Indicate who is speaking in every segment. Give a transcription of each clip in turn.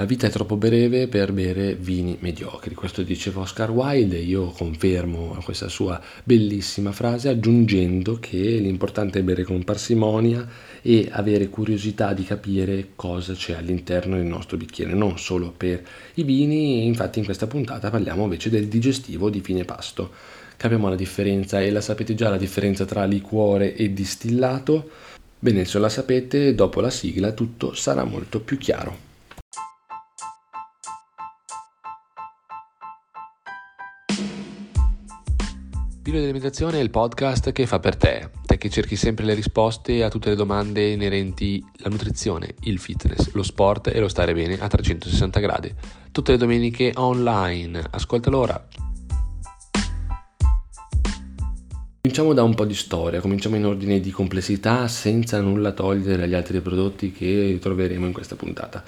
Speaker 1: La vita è troppo breve per bere vini mediocri, questo diceva Oscar Wilde e io confermo questa sua bellissima frase aggiungendo che l'importante è bere con parsimonia e avere curiosità di capire cosa c'è all'interno del nostro bicchiere, non solo per i vini, infatti in questa puntata parliamo invece del digestivo di fine pasto. Capiamo la differenza e la sapete già la differenza tra liquore e distillato? Bene, se la sapete, dopo la sigla tutto sarà molto più chiaro. Pillole dell'alimentazione è il podcast che fa per te, te che cerchi sempre le risposte a tutte le domande inerenti alla nutrizione, il fitness, lo sport e lo stare bene a 360 gradi. Tutte le domeniche online. Ascoltalo ora. Cominciamo da un po' di storia, cominciamo in ordine di complessità senza nulla togliere agli altri prodotti che troveremo in questa puntata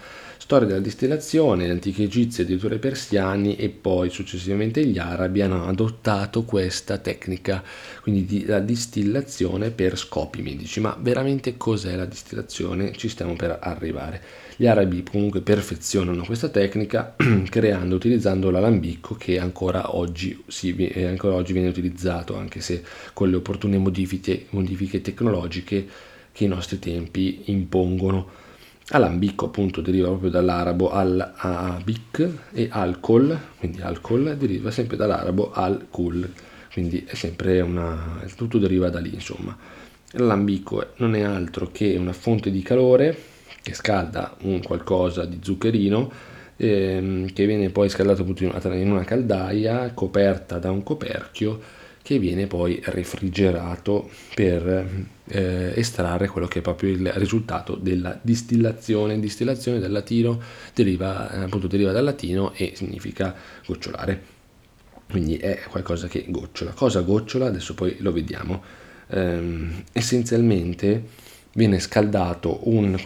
Speaker 1: storia della distillazione, gli antichi egizi, addirittura i persiani e poi successivamente gli arabi hanno adottato questa tecnica, quindi di, la distillazione per scopi medici. Ma veramente cos'è la distillazione? Ci stiamo per arrivare. Gli arabi comunque perfezionano questa tecnica creando, utilizzando l'alambicco che ancora oggi, si, eh, ancora oggi viene utilizzato, anche se con le opportune modifiche, modifiche tecnologiche che i nostri tempi impongono. Alambicco appunto deriva proprio dall'arabo al-abic e alcol, quindi alcol deriva sempre dall'arabo al-kul, quindi è sempre una, tutto deriva da lì insomma. L'alambicco non è altro che una fonte di calore che scalda un qualcosa di zuccherino ehm, che viene poi scaldato appunto in una caldaia coperta da un coperchio che viene poi refrigerato per eh, estrarre quello che è proprio il risultato della distillazione. Distillazione dal latino deriva, appunto, deriva dal latino e significa gocciolare. Quindi è qualcosa che gocciola. Cosa gocciola? Adesso poi lo vediamo. Ehm, essenzialmente viene scaldato un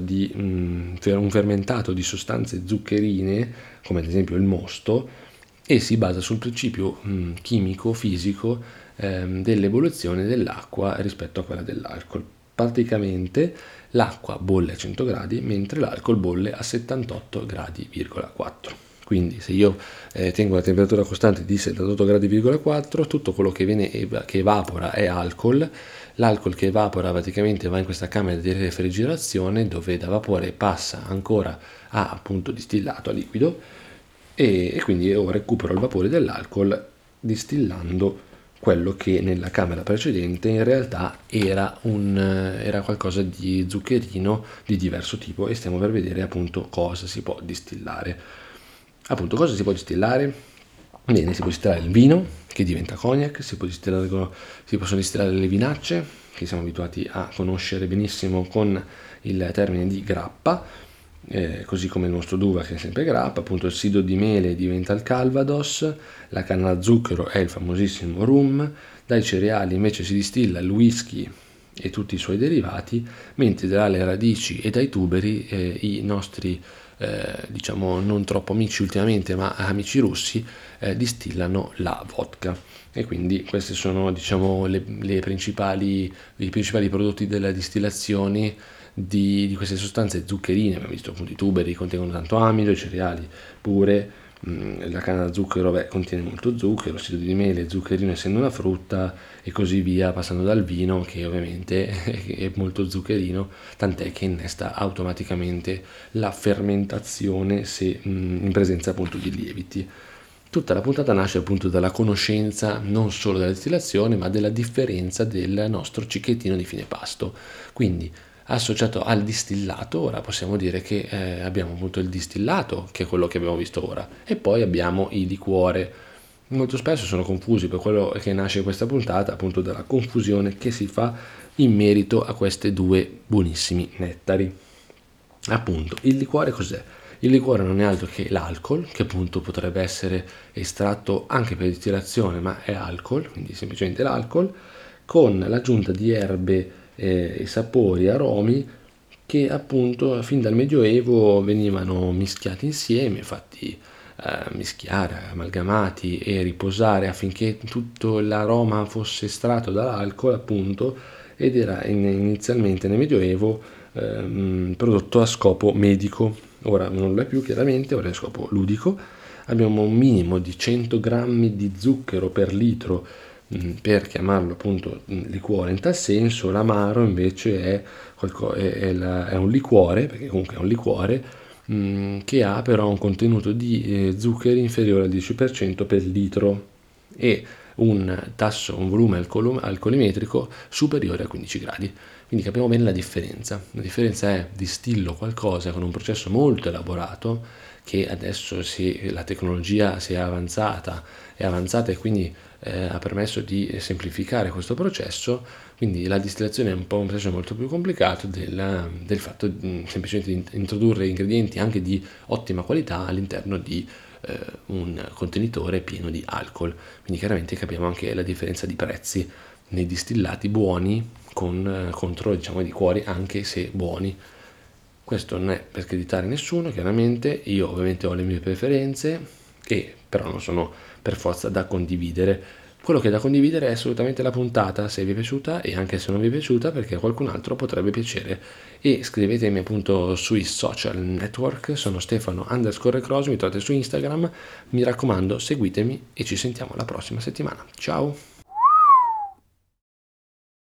Speaker 1: di um, un fermentato di sostanze zuccherine, come ad esempio il mosto, e si basa sul principio mh, chimico, fisico ehm, dell'evoluzione dell'acqua rispetto a quella dell'alcol. Praticamente l'acqua bolle a 100 gradi mentre l'alcol bolle a 78 gradi,4. Quindi se io eh, tengo la temperatura costante di 78 gradi,4, tutto quello che, viene, che evapora è alcol, l'alcol che evapora praticamente va in questa camera di refrigerazione dove da vapore passa ancora a appunto distillato, a liquido, e, e quindi io recupero il vapore dell'alcol distillando quello che nella camera precedente in realtà era, un, era qualcosa di zuccherino di diverso tipo e stiamo per vedere appunto cosa si può distillare. Appunto cosa si può distillare? Bene, si può distillare il vino che diventa cognac, si, si possono distillare le vinacce che siamo abituati a conoscere benissimo con il termine di grappa, eh, così come il nostro d'uva che è sempre grappa, appunto il sido di mele diventa il calvados, la canna da zucchero è il famosissimo rum, dai cereali invece si distilla il whisky e tutti i suoi derivati, mentre dalle radici e dai tuberi eh, i nostri eh, diciamo non troppo amici ultimamente, ma amici russi eh, distillano la vodka. E quindi questi sono diciamo le, le principali, i principali prodotti della distillazione di, di queste sostanze zuccherine, abbiamo visto appunto i tuberi contengono tanto amido, i cereali pure, mm, la canna da zucchero beh, contiene molto zucchero, il sido di mele, zuccherino essendo una frutta e così via, passando dal vino che ovviamente è molto zuccherino, tant'è che innesta automaticamente la fermentazione se, mm, in presenza appunto di lieviti. Tutta la puntata nasce appunto dalla conoscenza non solo della distillazione ma della differenza del nostro cicchettino di fine pasto. Quindi associato al distillato, ora possiamo dire che eh, abbiamo appunto il distillato, che è quello che abbiamo visto ora, e poi abbiamo il liquore. Molto spesso sono confusi per quello che nasce questa puntata, appunto dalla confusione che si fa in merito a questi due buonissimi nettari. Appunto, il liquore cos'è? Il liquore non è altro che l'alcol, che appunto potrebbe essere estratto anche per distillazione, ma è alcol, quindi semplicemente l'alcol, con l'aggiunta di erbe eh, sapori, aromi che appunto fin dal Medioevo venivano mischiati insieme, fatti eh, mischiare, amalgamati e riposare affinché tutto l'aroma fosse estratto dall'alcol appunto ed era in, inizialmente nel Medioevo ehm, prodotto a scopo medico. Ora non lo è più chiaramente, ora è scopo ludico, abbiamo un minimo di 100 grammi di zucchero per litro per chiamarlo appunto mm, liquore in tal senso, l'amaro invece è, qualco, è, è, la, è un liquore, perché comunque è un liquore, mm, che ha però un contenuto di eh, zuccheri inferiore al 10% per litro e un tasso, un volume alcol- alcolimetrico superiore a 15 gradi. Quindi capiamo bene la differenza. La differenza è distillo qualcosa con un processo molto elaborato che adesso si, la tecnologia si è avanzata, è avanzata e quindi eh, ha permesso di semplificare questo processo, quindi la distillazione è un un processo molto più complicato del, del fatto di, semplicemente di introdurre ingredienti anche di ottima qualità all'interno di eh, un contenitore pieno di alcol. Quindi chiaramente capiamo anche la differenza di prezzi nei distillati buoni con, eh, contro diciamo, i liquori anche se buoni. Questo non è per creditare nessuno, chiaramente io ovviamente ho le mie preferenze che però non sono per forza da condividere quello che è da condividere è assolutamente la puntata, se vi è piaciuta e anche se non vi è piaciuta perché a qualcun altro potrebbe piacere. E scrivetemi appunto sui social network, sono Stefano underscore cross, mi trovate su Instagram, mi raccomando seguitemi e ci sentiamo la prossima settimana. Ciao!